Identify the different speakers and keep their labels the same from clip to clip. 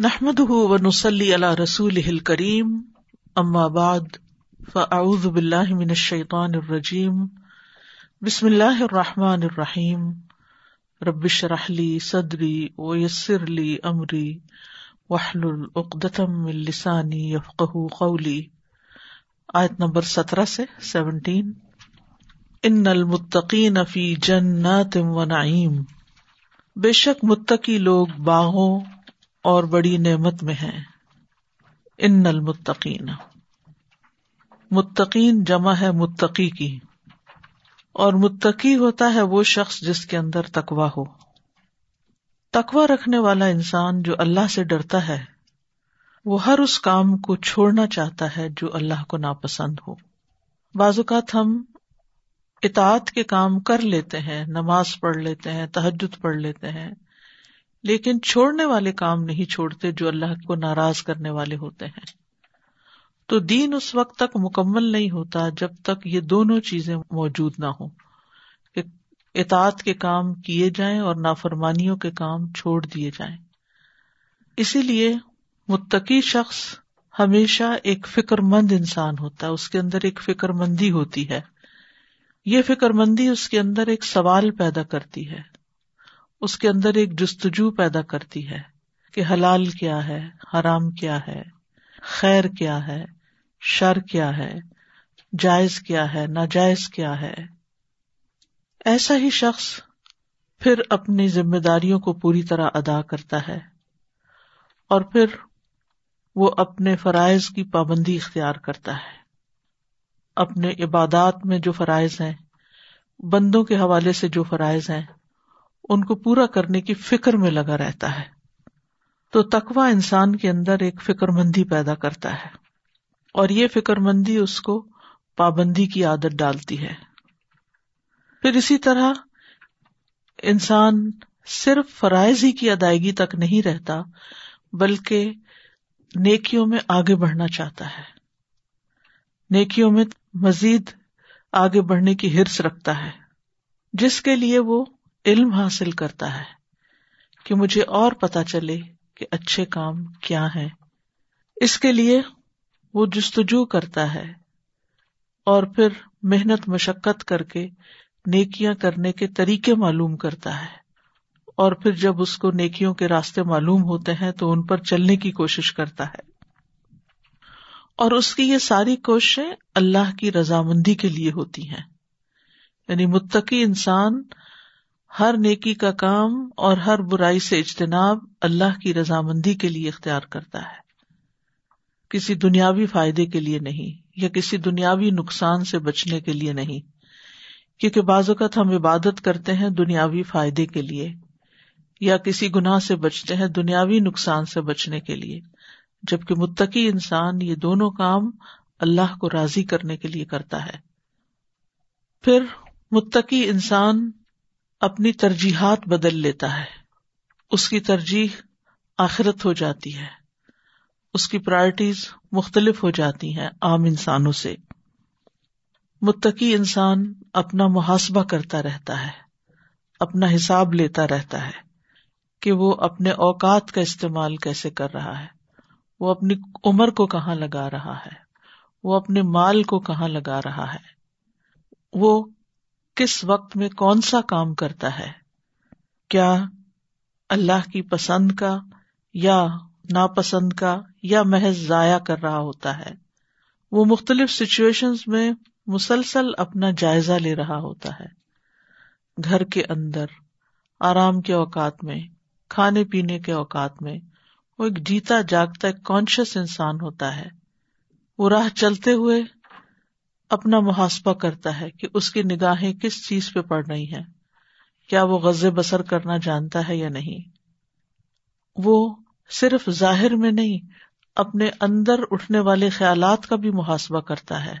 Speaker 1: نحمد و نسلی اللہ رسول کریم اما بعد فاعوذ باللہ من الشیطان الرجیم بسم اللہ الرحمٰن الرحیم ربش رحلی صدری ویسر لی امری وحل العقدم السانی یفق قولی آیت نمبر سترہ سے سیونٹین. ان المتقین فی جنات و نعیم. بے شک متقی لوگ باغوں اور بڑی نعمت میں ہیں۔ ان المتقین۔ متقین جمع ہے متقی کی۔ اور متقی ہوتا ہے وہ شخص جس کے اندر تکوا ہو۔ تکوا رکھنے والا انسان جو اللہ سے ڈرتا ہے، وہ ہر اس کام کو چھوڑنا چاہتا ہے جو اللہ کو ناپسند ہو۔ بعض اوقات ہم اطاعت کے کام کر لیتے ہیں، نماز پڑھ لیتے ہیں تحجد پڑھ لیتے ہیں۔ لیکن چھوڑنے والے کام نہیں چھوڑتے جو اللہ کو ناراض کرنے والے ہوتے ہیں۔ تو دین اس وقت تک مکمل نہیں ہوتا جب تک یہ دونوں چیزیں موجود نہ ہوں کہ اطاعت کے کام کیے جائیں اور نافرمانیوں کے کام چھوڑ دیے جائیں۔ اسی لیے متقی شخص ہمیشہ ایک فکر مند انسان ہوتا ہے، اس کے اندر ایک فکر مندی ہوتی ہے۔ یہ فکر مندی اس کے اندر ایک سوال پیدا کرتی ہے۔ اس کے اندر ایک جستجو پیدا کرتی ہے کہ حلال کیا ہے، حرام کیا ہے، خیر کیا ہے، شر کیا ہے، جائز کیا ہے، ناجائز کیا ہے۔ ایسا ہی شخص پھر اپنی ذمہ داریوں کو پوری طرح ادا کرتا ہے اور پھر وہ اپنے فرائض کی پابندی اختیار کرتا ہے۔ اپنے عبادات میں جو فرائض ہیں، بندوں کے حوالے سے جو فرائض ہیں ان کو پورا کرنے کی فکر میں لگا رہتا ہے۔ تو تقوا انسان کے اندر ایک فکر مندی پیدا کرتا ہے۔ اور یہ فکر مندی اس کو پابندی کی عادت ڈالتی ہے۔ پھر اسی طرح انسان صرف فرائض ہی کی ادائیگی تک نہیں رہتا، بلکہ نیکیوں میں آگے بڑھنا چاہتا ہے۔ نیکیوں میں مزید آگے بڑھنے کی ہرس رکھتا ہے۔ جس کے لیے وہ علم حاصل کرتا ہے کہ مجھے اور پتا چلے کہ اچھے کام کیا ہے اس کے لیے وہ جستجو کرتا ہے اور پھر محنت مشقت کر کے نیکیاں کرنے کے طریقے معلوم کرتا ہے۔ اور پھر جب اس کو نیکیوں کے راستے معلوم ہوتے ہیں تو ان پر چلنے کی کوشش کرتا ہے۔ اور اس کی یہ ساری کوششیں اللہ کی رضامندی کے لیے ہوتی ہیں۔ یعنی متقی انسان ہر نیکی کا کام اور ہر برائی سے اجتناب اللہ کی رضامندی کے لیے اختیار کرتا ہے۔ کسی دنیاوی فائدے کے لیے نہیں، یا کسی دنیاوی نقصان سے بچنے کے لیے نہیں۔ کیونکہ بعض اوقات ہم عبادت کرتے ہیں دنیاوی فائدے کے لیے، یا کسی گناہ سے بچتے ہیں دنیاوی نقصان سے بچنے کے لیے۔ جبکہ متقی انسان یہ دونوں کام اللہ کو راضی کرنے کے لیے کرتا ہے۔ پھر متقی انسان اپنی ترجیحات بدل لیتا ہے۔ اس کی ترجیح آخرت ہو جاتی ہے۔ اس کی پرائرٹیز مختلف ہو جاتی ہیں عام انسانوں سے۔ متقی انسان اپنا محاسبہ کرتا رہتا ہے، اپنا حساب لیتا رہتا ہے کہ وہ اپنے اوقات کا استعمال کیسے کر رہا ہے۔ وہ اپنی عمر کو کہاں لگا رہا ہے؟ وہ اپنے مال کو کہاں لگا رہا ہے؟ وہ کس وقت میں کون سا کام کرتا ہے؟ کیا اللہ کی پسند کا یا ناپسند کا یا محض ضائع کر رہا ہوتا ہے؟ وہ مختلف سچویشن میں مسلسل اپنا جائزہ لے رہا ہوتا ہے۔ گھر کے اندر، آرام کے اوقات میں، کھانے پینے کے اوقات میں، وہ ایک جیتا جاگتا، ایک کانشیس انسان ہوتا ہے۔ وہ راہ چلتے ہوئے اپنا محاسبہ کرتا ہے کہ اس کی نگاہیں کس چیز پہ پڑ رہی ہیں۔ کیا وہ غز بسر کرنا جانتا ہے یا نہیں؟ وہ صرف ظاہر میں نہیں، اپنے اندر اٹھنے والے خیالات کا بھی محاسبہ کرتا ہے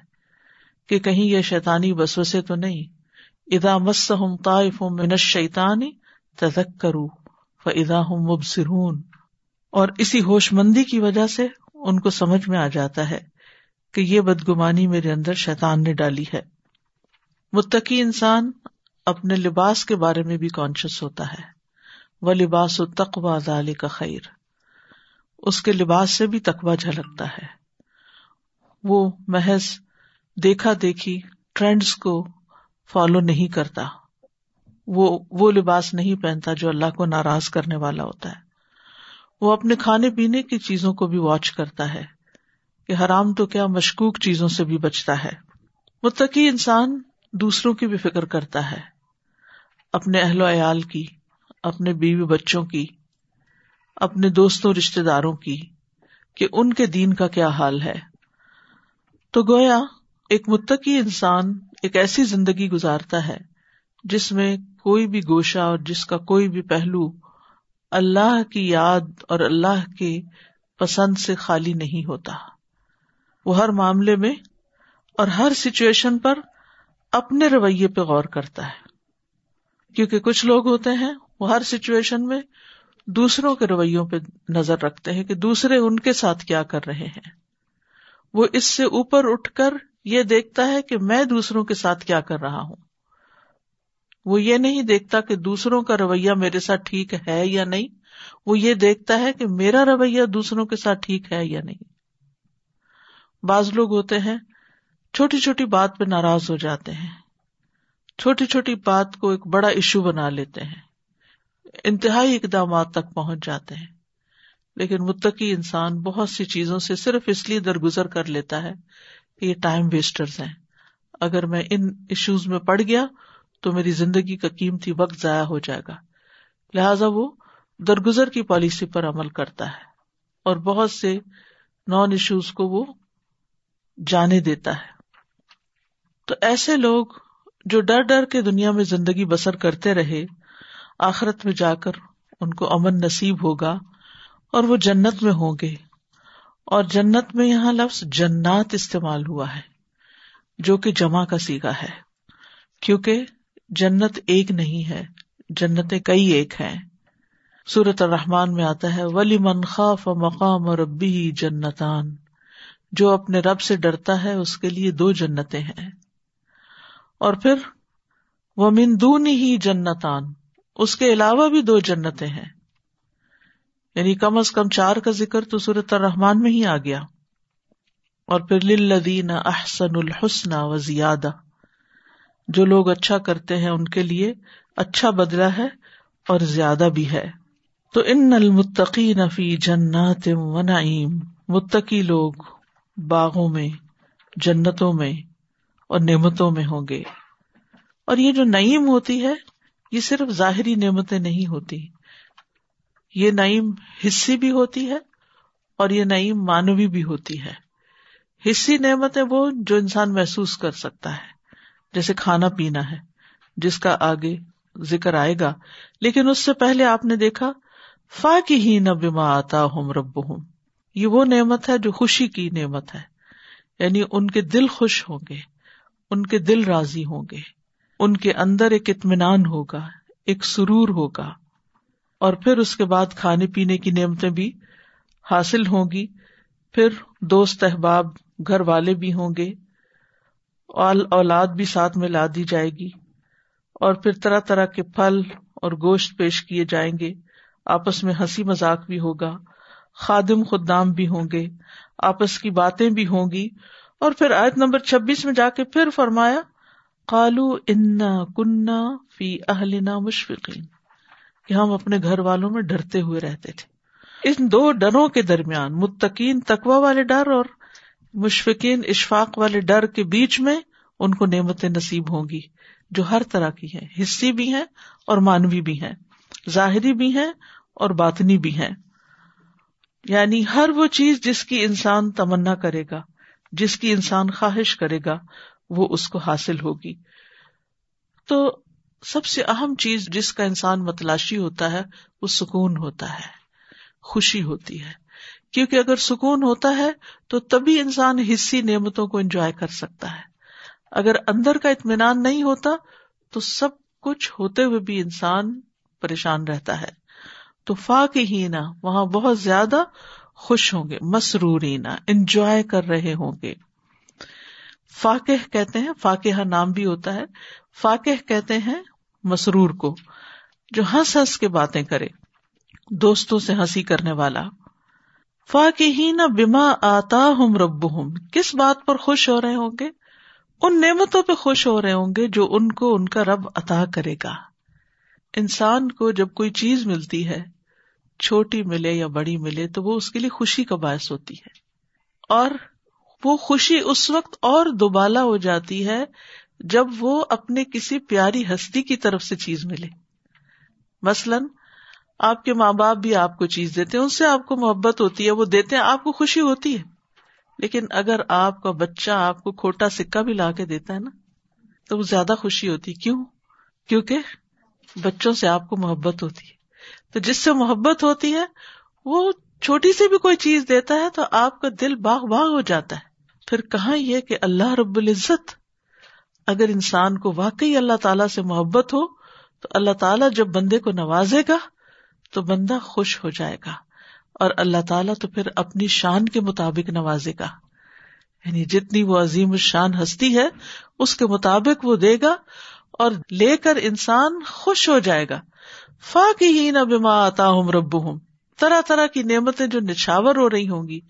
Speaker 1: کہ کہیں یہ شیتانی بسوں سے تو نہیں۔ ادا مس ہوں طائف ہوں منش شیتانی تزک کرو ادا ہوں مبصرون۔ اور اسی ہوش مندی کی وجہ سے ان کو سمجھ میں آ جاتا ہے کہ یہ بدگمانی میرے اندر شیطان نے ڈالی ہے۔ متقی انسان اپنے لباس کے بارے میں بھی کانشیس ہوتا ہے۔ وہ لباس و تقوا ظال کا خیر اس کے لباس سے بھی تقوا جھلکتا ہے۔ وہ محض دیکھا دیکھی ٹرینڈس کو فالو نہیں کرتا۔ وہ وہ لباس نہیں پہنتا جو اللہ کو ناراض کرنے والا ہوتا ہے۔ وہ اپنے کھانے پینے کی چیزوں کو بھی واچ کرتا ہے۔ کہ حرام تو کیا مشکوک چیزوں سے بھی بچتا ہے۔ متقی انسان دوسروں کی بھی فکر کرتا ہے، اپنے اہل و عیال کی، اپنے بیوی بچوں کی، اپنے دوستوں رشتے داروں کی کہ ان کے دین کا کیا حال ہے۔ تو گویا ایک متقی انسان ایک ایسی زندگی گزارتا ہے جس میں کوئی بھی گوشہ اور جس کا کوئی بھی پہلو اللہ کی یاد اور اللہ کے پسند سے خالی نہیں ہوتا۔ وہ har معاملے میں اور ہر سچویشن پر اپنے رویے پہ غور کرتا ہے۔ کیونکہ کچھ لوگ ہوتے ہیں وہ ہر سچویشن میں دوسروں کے رویوں پہ نظر رکھتے ہیں کہ دوسرے ان کے ساتھ کیا کر رہے ہیں۔ وہ اس سے اوپر اٹھ کر یہ دیکھتا ہے کہ میں دوسروں کے ساتھ کیا کر رہا ہوں۔ وہ یہ نہیں دیکھتا کہ دوسروں کا رویہ میرے ساتھ ٹھیک ہے یا نہیں۔ وہ یہ دیکھتا ہے کہ میرا رویہ دوسروں کے ساتھ ٹھیک ہے یا نہیں۔ بعض لوگ ہوتے ہیں، چھوٹی چھوٹی بات پہ ناراض ہو جاتے ہیں۔ چھوٹی چھوٹی بات کو ایک بڑا ایشو بنا لیتے ہیں۔ انتہائی اقدامات تک پہنچ جاتے ہیں۔ لیکن متقی انسان بہت سی چیزوں سے صرف اس لیے درگزر کر لیتا ہے کہ یہ ٹائم ویسٹرز ہیں۔ اگر میں ان ایشوز میں پڑ گیا تو میری زندگی کا قیمتی وقت ضائع ہو جائے گا۔ لہذا وہ درگزر کی پالیسی پر عمل کرتا ہے۔ اور بہت سے نان ایشوز کو وہ جانے دیتا ہے۔ تو ایسے لوگ جو ڈر ڈر کے دنیا میں زندگی بسر کرتے رہے، آخرت میں جا کر ان کو امن نصیب ہوگا اور وہ جنت میں ہوں گے۔ اور جنت میں یہاں لفظ جنات استعمال ہوا ہے، جو کہ جمع کا سیگا ہے۔ کیونکہ جنت ایک نہیں ہے، جنتیں کئی ایک ہیں۔ سورت الرحمان میں آتا ہے ولی من خاف مقام اور ربی جنتان۔ جو اپنے رب سے ڈرتا ہے، اس کے لیے دو جنتیں ہیں۔ اور پھر وہ مندون ہی جنتان، اس کے علاوہ بھی دو جنتیں ہیں۔ یعنی کم از کم چار کا ذکر تو سورت الرحمان میں ہی آ گیا۔ اور پھر لدین احسن الحسن و زیادہ جو لوگ اچھا کرتے ہیں ان کے لیے اچھا بدلا ہے اور زیادہ بھی ہے۔ تو ان المتقی نفی جنات و نعیم متقی لوگ باغوں میں، جنتوں میں اور نعمتوں میں ہوں گے۔ اور یہ جو نعیم ہوتی ہے، یہ صرف ظاہری نعمتیں نہیں ہوتی۔ یہ نعیم حصی بھی ہوتی ہے اور یہ نعیم مانوی بھی ہوتی ہے۔ حصی نعمتیں وہ جو انسان محسوس کر سکتا ہے۔ جیسے کھانا پینا ہے، جس کا آگے ذکر آئے گا، لیکن اس سے پہلے آپ نے دیکھا فا کی ہی نہ بیما آتا ہوں رب ہوں یہ وہ نعمت ہے جو خوشی کی نعمت ہے۔ یعنی ان کے دل خوش ہوں گے، ان کے دل راضی ہوں گے، ان کے اندر ایک اطمینان ہوگا، ایک سرور ہوگا۔ اور پھر اس کے بعد کھانے پینے کی نعمتیں بھی حاصل ہوں گی۔ پھر دوست احباب گھر والے بھی ہوں گے اولاد بھی ساتھ میں لا دی جائے گی۔ اور پھر طرح طرح کے پھل اور گوشت پیش کیے جائیں گے۔ آپس میں ہنسی مذاق بھی ہوگا۔ خادم خدام بھی ہوں گے، آپس کی باتیں بھی ہوں گی۔ اور پھر آیت نمبر چھبیس میں جا کے پھر فرمایا کالو انا کنا فی اہلنا مشفقین۔ کہ ہم اپنے گھر والوں میں ڈرتے ہوئے رہتے تھے۔ ان دو ڈروں کے درمیان، متقین تقوا والے ڈر اور مشفقین اشفاق والے ڈر کے بیچ میں ان کو نعمتیں نصیب ہوں گی، جو ہر طرح کی ہیں۔ حصی بھی ہیں اور مانوی بھی ہیں، ظاہری بھی ہیں اور باطنی بھی ہیں۔ یعنی ہر وہ چیز جس کی انسان تمنا کرے گا، جس کی انسان خواہش کرے گا، وہ اس کو حاصل ہوگی۔ تو سب سے اہم چیز جس کا انسان متلاشی ہوتا ہے، وہ سکون ہوتا ہے، خوشی ہوتی ہے۔ کیونکہ اگر سکون ہوتا ہے، تو تبھی انسان حصی نعمتوں کو انجوائے کر سکتا ہے۔ اگر اندر کا اطمینان نہیں ہوتا، تو سب کچھ ہوتے ہوئے بھی انسان پریشان رہتا ہے۔ تو فاق ہی نا وہاں بہت زیادہ خوش ہوں گے مسروری نا انجوائے کر رہے ہوں گے۔ فاقہ کہتے ہیں فاقہ نام بھی ہوتا ہے۔ فاقہ کہتے ہیں مسرور کو، جو ہنس ہنس کے باتیں کرے، دوستوں سے ہنسی کرنے والا۔ فاقی نہ بیما آتا ہوں رب ہوں کس بات پر خوش ہو رہے ہوں گے؟ ان نعمتوں پہ خوش ہو رہے ہوں گے جو ان کو ان کا رب عطا کرے گا۔ انسان کو جب کوئی چیز ملتی ہے چھوٹی ملے یا بڑی ملے تو وہ اس کے لیے خوشی کا باعث ہوتی ہے اور وہ خوشی اس وقت اور دوبالا ہو جاتی ہے جب وہ اپنے کسی پیاری ہستی کی طرف سے چیز ملے۔ مثلاً آپ کے ماں باپ بھی آپ کو چیز دیتے ہیں، ان سے آپ کو محبت ہوتی ہے، وہ دیتے ہیں، آپ کو خوشی ہوتی ہے۔ لیکن اگر آپ کا بچہ آپ کو کھوٹا سکہ بھی لا کے دیتا ہے نا، تو وہ زیادہ خوشی ہوتی کیوں؟ کیونکہ بچوں سے آپ کو محبت ہوتی ہے۔ تو جس سے محبت ہوتی ہے، وہ چھوٹی سی بھی کوئی چیز دیتا ہے تو آپ کا دل باغ باغ ہو جاتا ہے۔ پھر کہاں یہ کہ اللہ رب العزت، اگر انسان کو واقعی اللہ تعالی سے محبت ہو، تو اللہ تعالیٰ جب بندے کو نوازے گا، تو بندہ خوش ہو جائے گا۔ اور اللہ تعالیٰ تو پھر اپنی شان کے مطابق نوازے گا۔ یعنی جتنی وہ عظیم شان ہستی ہے، اس کے مطابق وہ دے گا اور لے کر انسان خوش ہو جائے گا۔ فاقی ہی نہ بیما آتا ہوں رب ہوں طرح طرح کی نعمتیں جو نچھاور ہو رہی ہوں گی۔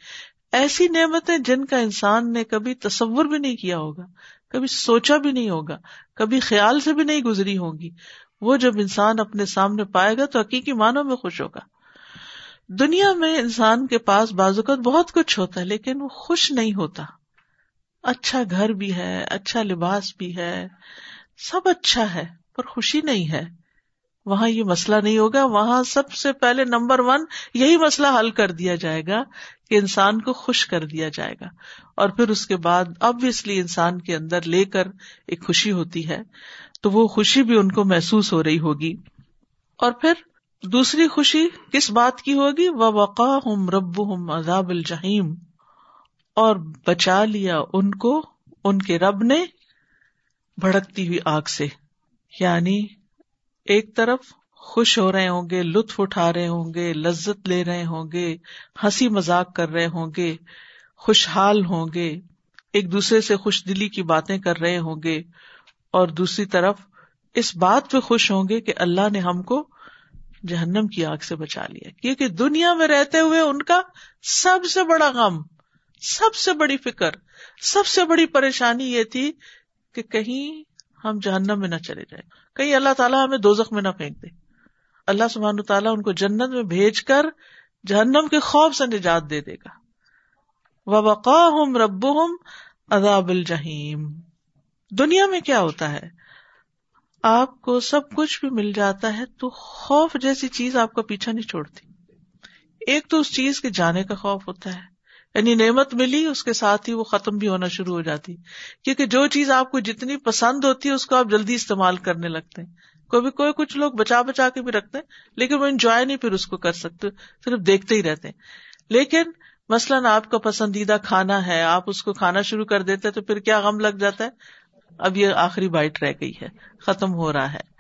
Speaker 1: ایسی نعمتیں جن کا انسان نے کبھی تصور بھی نہیں کیا ہوگا، کبھی سوچا بھی نہیں ہوگا، کبھی خیال سے بھی نہیں گزری ہوگی وہ جب انسان اپنے سامنے پائے گا تو حقیقی معنوں میں خوش ہوگا۔ دنیا میں انسان کے پاس بازوقت بہت کچھ ہوتا ہے، لیکن وہ خوش نہیں ہوتا۔ اچھا گھر بھی ہے اچھا لباس بھی ہے، سب اچھا ہے، پر خوشی نہیں ہے۔ وہاں یہ مسئلہ نہیں ہوگا، وہاں سب سے پہلے نمبر ون یہی مسئلہ حل کر دیا جائے گا کہ انسان کو خوش کر دیا جائے گا۔ اور پھر اس کے بعد ابویسلی انسان کے اندر لے کر ایک خوشی ہوتی ہے، تو وہ خوشی بھی ان کو محسوس ہو رہی ہوگی۔ اور پھر دوسری خوشی کس بات کی ہوگی؟ وہ وقا ہوں رب ہوں عذاب الجہیم اور بچا لیا ان کو، ان کے رب نے بھڑکتی ہوئی آگ سے یعنی ایک طرف خوش ہو رہے ہوں گے، لطف اٹھا رہے ہوں گے، لذت لے رہے ہوں گے، ہنسی مذاق کر رہے ہوں گے، خوشحال ہوں گے، ایک دوسرے سے خوش دلی کی باتیں کر رہے ہوں گے، اور دوسری طرف اس بات پہ خوش ہوں گے کہ اللہ نے ہم کو جہنم کی آگ سے بچا لیا۔ کیونکہ دنیا میں رہتے ہوئے ان کا سب سے بڑا غم، سب سے بڑی فکر، سب سے بڑی پریشانی یہ تھی کہ کہیں ہم جہنم میں نہ چلے جائیں۔ کہیں اللہ تعالیٰ ہمیں دو میں نہ پھینک دے۔ اللہ سبحان تعالیٰ ان کو جنت میں بھیج کر جہنم کے خوف سے نجات دے دے گا۔ وقا ہوں رب ہوں اداب الجہیم دنیا میں کیا ہوتا ہے؟ آپ کو سب کچھ بھی مل جاتا ہے، تو خوف جیسی چیز آپ کا پیچھا نہیں چھوڑتی۔ ایک تو اس چیز کے جانے کا خوف ہوتا ہے۔ یعنی نعمت ملی، اس کے ساتھ ہی وہ ختم بھی ہونا شروع ہو جاتی۔ کیونکہ جو چیز آپ کو جتنی پسند ہوتی ہے، اس کو آپ جلدی استعمال کرنے لگتے ہیں۔ کوئی کوئی کچھ لوگ بچا بچا کے بھی رکھتے ہیں، لیکن وہ انجوائے نہیں، پھر اس کو کر سکتے، صرف دیکھتے ہی رہتے ہیں۔ لیکن مثلاً آپ کا پسندیدہ کھانا ہے، آپ اس کو کھانا شروع کر دیتے تو پھر کیا غم لگ جاتا ہے؟ اب یہ آخری بائٹ رہ گئی ہے، ختم ہو رہا ہے۔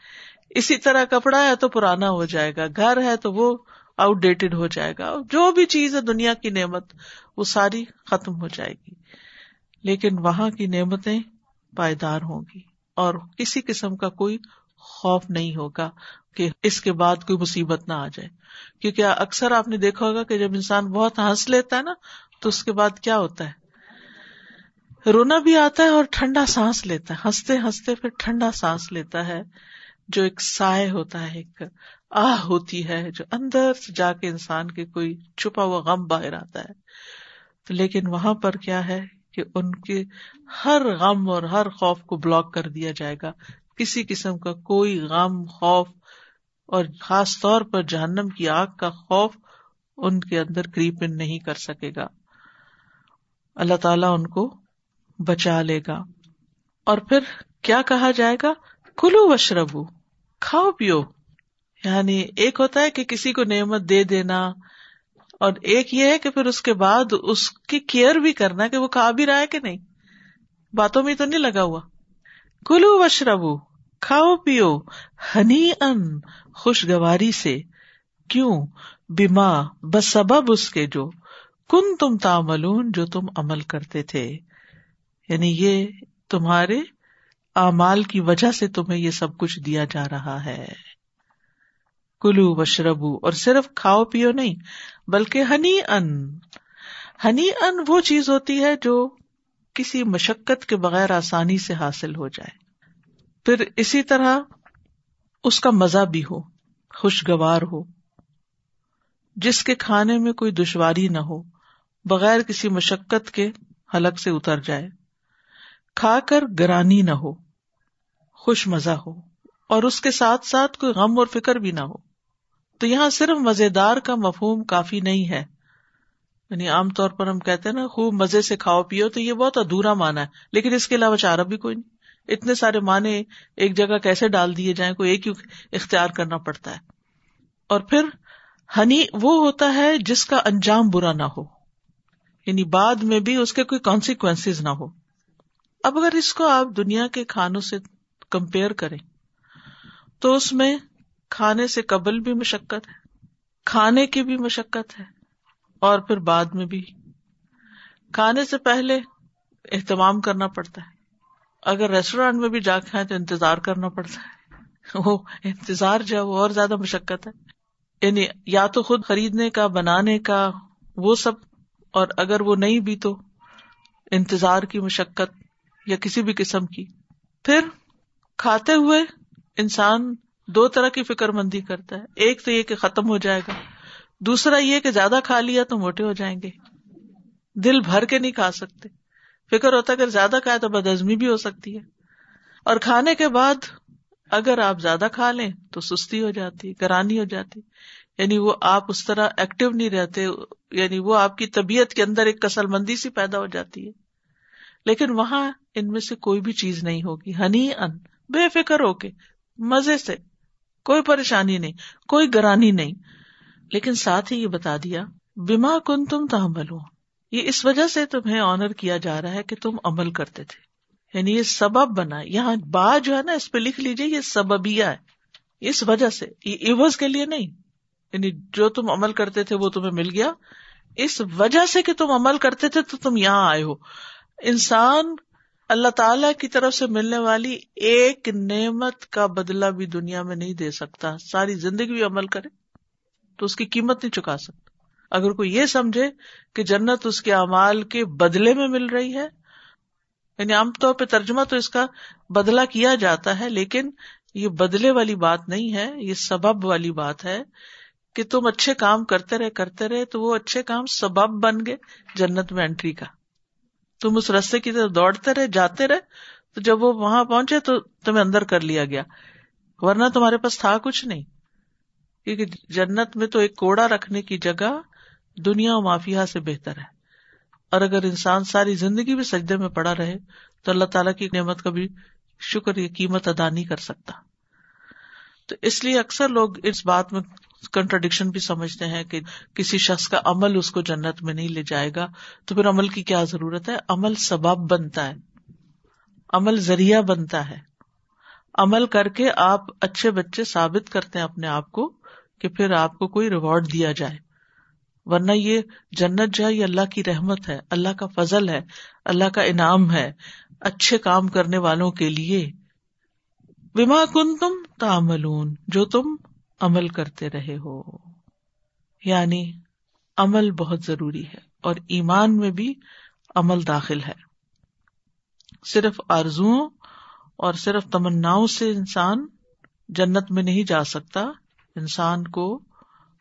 Speaker 1: اسی طرح کپڑا ہے تو پرانا ہو جائے گا، گھر ہے تو وہ آؤٹ ڈیٹڈ ہو جائے گا جو بھی چیز ہے دنیا کی نعمت، وہ ساری ختم ہو جائے گی۔ لیکن وہاں کی نعمتیں پائیدار ہوں گی اور کسی قسم کا کوئی خوف نہیں ہوگا کہ اس کے بعد کوئی مصیبت نہ آ جائے۔ کیونکہ اکثر آپ نے دیکھا ہوگا کہ جب انسان بہت ہنس لیتا ہے نا، تو اس کے بعد کیا ہوتا ہے؟ رونا بھی آتا ہے اور ٹھنڈا سانس لیتا ہے۔ ہنستے ہنستے پھر ٹھنڈا سانس لیتا ہے، جو ایک سائے ہوتا ہے، ایک آہ ہوتی ہے جو اندر سے جا کے انسان کے کوئی چھپا ہوا غم باہر آتا ہے۔ تو لیکن وہاں پر کیا ہے کہ ان کے ہر غم اور ہر خوف کو بلاک کر دیا جائے گا۔ کسی قسم کا کوئی غم، خوف اور خاص طور پر جہنم کی آگ کا خوف ان کے اندر کریپ ان نہیں کر سکے گا۔ اللہ تعالیٰ ان کو بچا لے گا۔ اور پھر کیا کہا جائے گا؟ کلو وشربو کھاؤ پیو۔ یعنی ایک ہوتا ہے کہ کسی کو نعمت دے دینا اور ایک یہ ہے کہ پھر اس کے بعد اس کی کیئر بھی کرنا کہ وہ کھا بھی رہا ہے کہ نہیں۔ باتوں میں تو نہیں لگا ہوا۔ کلو وشربو کھاؤ، پیو۔ ہنی ان خوشگواری سے۔ کیوں؟ بیما بسبب اس کے جو کن تم تاملون جو تم عمل کرتے تھے۔ یعنی یہ تمہارے اعمال کی وجہ سے تمہیں یہ سب کچھ دیا جا رہا ہے۔ کلو بشربو اور صرف کھاؤ پیو نہیں، بلکہ ہنی ان۔ ہنی ان وہ چیز ہوتی ہے جو کسی مشقت کے بغیر آسانی سے حاصل ہو جائے۔ پھر اسی طرح اس کا مزہ بھی ہو، خوشگوار ہو، جس کے کھانے میں کوئی دشواری نہ ہو، بغیر کسی مشقت کے حلق سے اتر جائے۔ کھا کر گرانی نہ ہو، خوش مزہ ہو، اور اس کے ساتھ ساتھ کوئی غم اور فکر بھی نہ ہو۔ تو یہاں صرف مزیدار کا مفہوم کافی نہیں ہے۔ یعنی عام طور پر ہم کہتے ہیں نا، خوب مزے سے کھاؤ پیو، تو یہ بہت ادھورا مانا ہے۔ لیکن اس کے علاوہ چارہ بھی کوئی نہیں۔ اتنے سارے معنی ایک جگہ کیسے ڈال دیے جائیں، کوئی ایک ہی اختیار کرنا پڑتا ہے۔ اور پھر ہنی وہ ہوتا ہے جس کا انجام برا نہ ہو۔ یعنی بعد میں بھی اس کے کوئی کانسیکوینس نہ ہو۔ اب اگر اس کو آپ دنیا کے کھانوں سے کمپیئر کریں، تو اس میں کھانے سے قبل بھی مشقت ہے، کھانے کی بھی مشقت ہے، اور پھر بعد میں بھی۔ کھانے سے پہلے اہتمام کرنا پڑتا ہے۔ اگر ریسٹورینٹ میں بھی جا کے تو انتظار کرنا پڑتا ہے۔ وہ انتظار جو ہے وہ اور زیادہ مشقت ہے۔ یعنی یا تو خود خریدنے کا، بنانے کا، وہ سب۔ اور اگر وہ نہیں بھی تو انتظار کی مشقت یا کسی بھی قسم کی۔ پھر کھاتے ہوئے انسان دو طرح کی فکر مندی کرتا ہے۔ ایک تو یہ کہ ختم ہو جائے گا، دوسرا یہ کہ زیادہ کھا لیا تو موٹے ہو جائیں گے۔ دل بھر کے نہیں کھا سکتے۔ فکر ہوتا ہے اگر زیادہ کھائے تو بدہضمی بھی ہو سکتی ہے۔ اور کھانے کے بعد اگر آپ زیادہ کھا لیں تو سستی ہو جاتی، گرانی ہو جاتی۔ یعنی وہ آپ اس طرح ایکٹیو نہیں رہتے یعنی وہ آپ کی طبیعت کے اندر ایک کسل مندی سی پیدا ہو جاتی ہے۔ لیکن وہاں ان میں سے کوئی بھی چیز نہیں ہوگی۔ ہنی ان، بے فکر ہو کے، مزے سے۔ کوئی پریشانی نہیں، کوئی گرانی نہیں۔ لیکن ساتھ ہی یہ بتا دیا بیما کن تم تحمل یہ اس وجہ سے تمہیں آنر کیا جا رہا ہے کہ تم عمل کرتے تھے۔ یعنی یہ سبب بنا، یہاں با جو ہے نا، اس پہ لکھ لیجیے یہ سببیا ہے۔ اس وجہ سے، یہ عوض کے لیے نہیں۔ یعنی جو تم عمل کرتے تھے، وہ تمہیں مل گیا۔ اس وجہ سے کہ تم عمل کرتے تھے، تو تم یہاں آئے ہو۔ انسان اللہ تعالی کی طرف سے ملنے والی ایک نعمت کا بدلہ بھی دنیا میں نہیں دے سکتا۔ ساری زندگی بھی عمل کرے تو اس کی قیمت نہیں چکا سکتا۔ اگر کوئی یہ سمجھے کہ جنت اس کے امال کے بدلے میں مل رہی ہے یعنی عام طور پہ ترجمہ تو اس کا بدلا کیا جاتا ہے، لیکن یہ بدلے والی بات نہیں ہے، یہ سبب والی بات ہے کہ تم اچھے کام کرتے رہے کرتے رہے تو وہ اچھے کام سبب بن گئے جنت میں انٹری کا۔ تم اس رستے کی طرف دوڑتے رہے، جاتے رہے، تو جب وہ وہاں پہنچے تو تمہیں اندر کر لیا گیا۔ ورنہ تمہارے پاس تھا کچھ نہیں۔ کیونکہ جنت میں تو ایک کوڑا رکھنے کی جگہ دنیا و مافیا سے بہتر ہے۔ اور اگر انسان ساری زندگی بھی سجدے میں پڑا رہے، تو اللہ تعالیٰ کی نعمت کا بھی شکر یا قیمت ادا نہیں کر سکتا۔ تو اس لیے اکثر لوگ اس بات میں کنٹرڈکشن بھی سمجھتے ہیں کہ کسی شخص کا عمل اس کو جنت میں نہیں لے جائے گا۔ تو پھر عمل کی کیا ضرورت ہے؟ عمل سبب بنتا ہے۔ عمل ذریعہ بنتا ہے۔ عمل کر کے آپ اچھے بچے ثابت کرتے ہیں اپنے آپ کو کہ پھر آپ کو کوئی ریوارڈ دیا جائے۔ ورنہ یہ جنت جو ہے، یہ اللہ کی رحمت ہے، اللہ کا فضل ہے، اللہ کا انعام ہے اچھے کام کرنے والوں کے لیے۔ بیما کن تم تاملون جو تم عمل کرتے رہے ہو۔ یعنی عمل بہت ضروری ہے اور ایمان میں بھی عمل داخل ہے۔ صرف آرزو اور صرف تمنا سے انسان جنت میں نہیں جا سکتا، انسان کو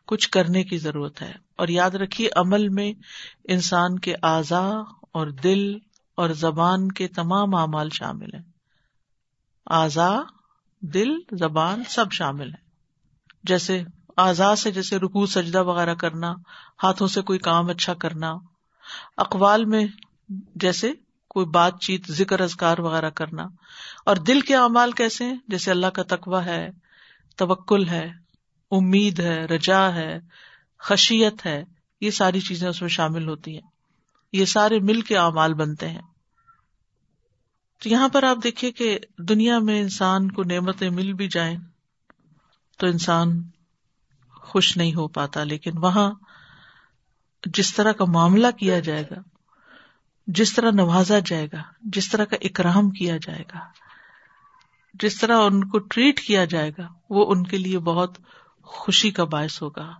Speaker 1: کچھ کرنے کی ضرورت ہے۔ اور یاد رکھیے، عمل میں انسان کے اعضا اور دل اور زبان کے تمام اعمال شامل ہیں۔ اعضا دل، زبان سب شامل ہیں۔ جیسے آزاد سے جیسے رکو سجدہ وغیرہ کرنا، ہاتھوں سے کوئی کام اچھا کرنا۔ اقوال میں جیسے کوئی بات چیت، ذکر ازکار وغیرہ کرنا۔ اور دل کے اعمال کیسے ہیں؟ جیسے اللہ کا تقوی ہے، توکل ہے، امید ہے، رجا ہے، خشیت ہے، یہ ساری چیزیں اس میں شامل ہوتی ہیں۔ یہ سارے مل کے اعمال بنتے ہیں۔ تو یہاں پر آپ دیکھیے کہ دنیا میں انسان کو نعمتیں مل بھی جائیں تو انسان خوش نہیں ہو پاتا، لیکن وہاں جس طرح کا معاملہ کیا جائے گا، جس طرح نوازا جائے گا، جس طرح کا اکرام کیا جائے گا، جس طرح ان کو ٹریٹ کیا جائے گا، وہ ان کے لیے بہت خوشی کا باعث ہوگا۔